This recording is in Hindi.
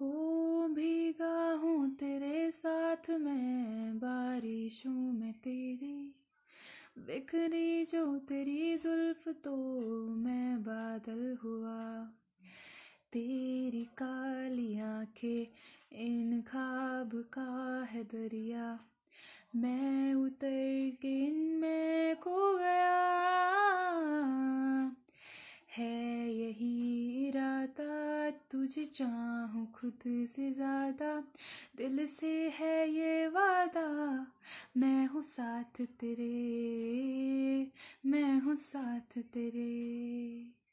हो भीगा हूँ तेरे साथ मैं, बारिशों में तेरी बिखरी जो तेरी जुल्फ तो मैं बादल हुआ। तेरी काली आँखें इन खाब का है दरिया, मैं उतर तुझे चाहूँ खुद से ज़्यादा, दिल से है ये वादा। मैं हूँ साथ तेरे, मैं हूँ साथ तेरे।